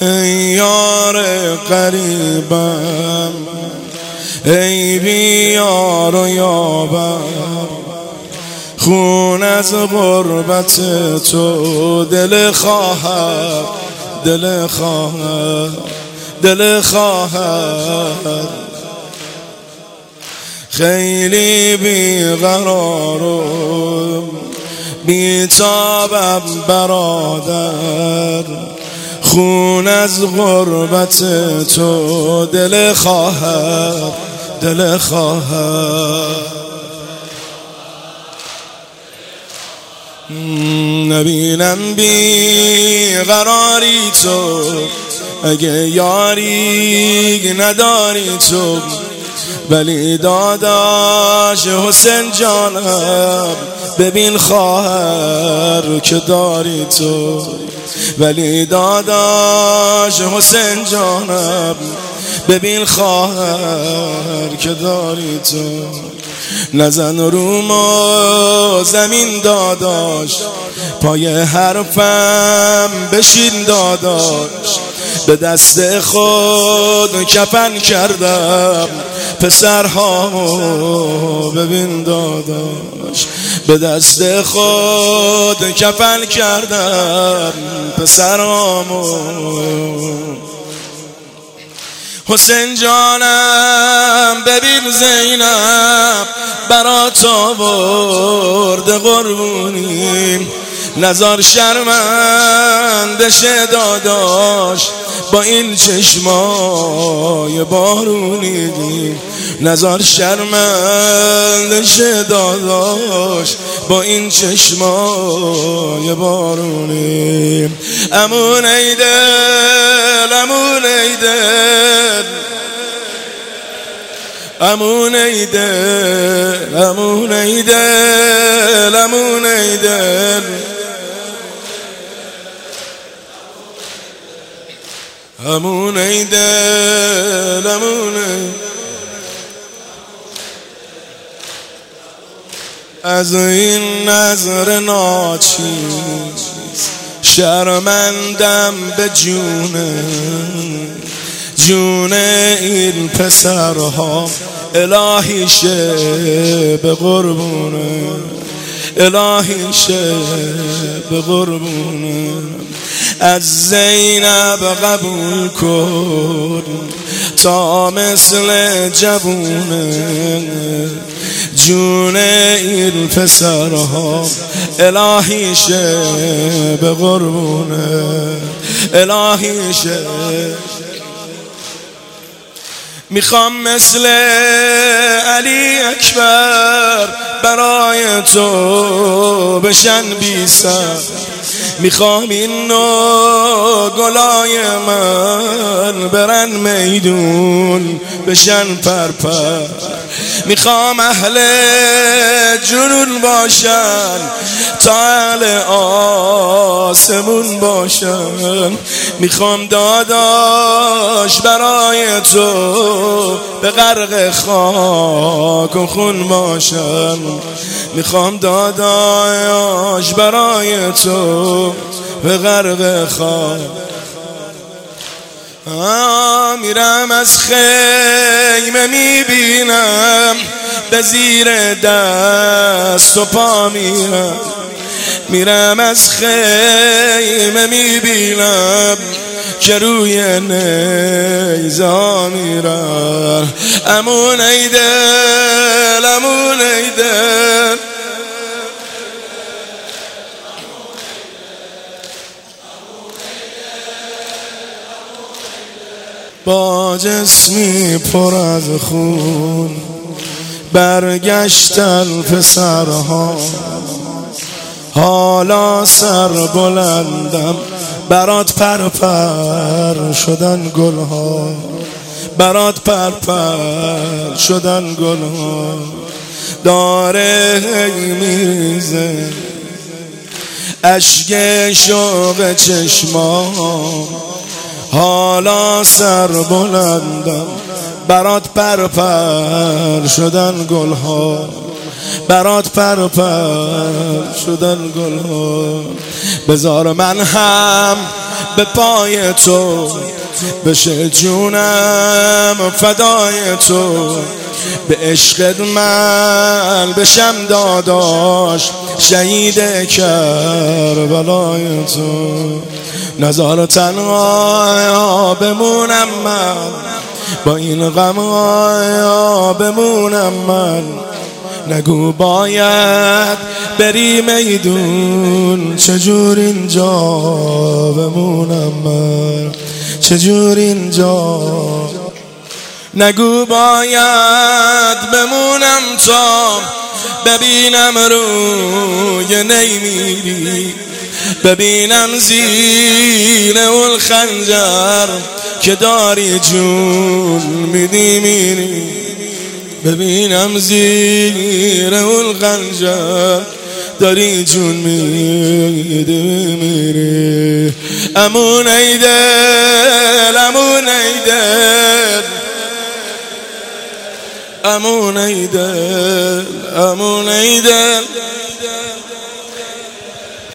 یار قریبم ای بیار و یابم خون از غربت تو دل خواهد دل خواهد دل خواهد خیلی بیقرارم بیتابم برادر. خون از غربت تو دل خواهد دل خواهد نبینم بی قراری تو اگه یاری نداری تو. ولی داداش حسین جانم ببین خواهر که داری تو. ولی داداش حسین جانم ببین خواهر که داری تو. نزن رو ما زمین داداش پای حرفم بشین داداش. به دست خود کفن کردم. پسرهامو ببین داداش به دست خود کفن کردم. پسرهامو حسین جانم ببین زینب برات آورد قربونی نظر شرمند داداش با این چشمای بارونی نظر شرمند داداش با این چشمای بارونی. امون ایدل امون ایدل امون ایدل امون ایدل امون ایدل امون ایدل امون از این نظر ناچیز شرمندم به جونه. جون این پسرها الهی شه به قربونه. الهی شه به قربونه از زینب قبول کن تا مثل جبونه جون این پسرها الهی شه به قربونه الهی شه می‌خوام مثل علی اکبر برای تو بشن بیسر می‌خوام این گلای من برن میدون بشن پرپر. می‌خوام اهل جنون باشن تا اهل آسمون باشن. می‌خوام داداش برای تو به غرق خاک و خون باشن. می‌خوام داداش برای تو به غرق خاک. میرم از خیمه می‌بینم به زیر دست و پا میرم. میرم از خیمه می‌بینم که روی نیزا میرم. امون ایدل امون ایدل با جسمی پر از خون برگشتن پسرها. حالا سر بلندم برات پر پر شدن گلها. برات پر پر شدن گلها. داره میزه اشک شوق چشمام. حالا سر بلندم. برات پر پر شدن گلها. برات پر پر شدن گلها. بذار من هم به پای تو بشه جونم فدای تو. به عشق من بشم داداش شهید کربلای تو. نظر تنها بمونم من. با این غم بمونم من. نگو باید بری میدون چجور اینجا بمونم من؟ چجور اینجا؟ نگو باید بمونم تا ببینم روی نیمیری ببینم زیر اون خنجر که داری جون میدی میری. ببینم زیر اون خنجر داری جون میده میری. امون ایدل امون ایدل امون ایدل امون ایدل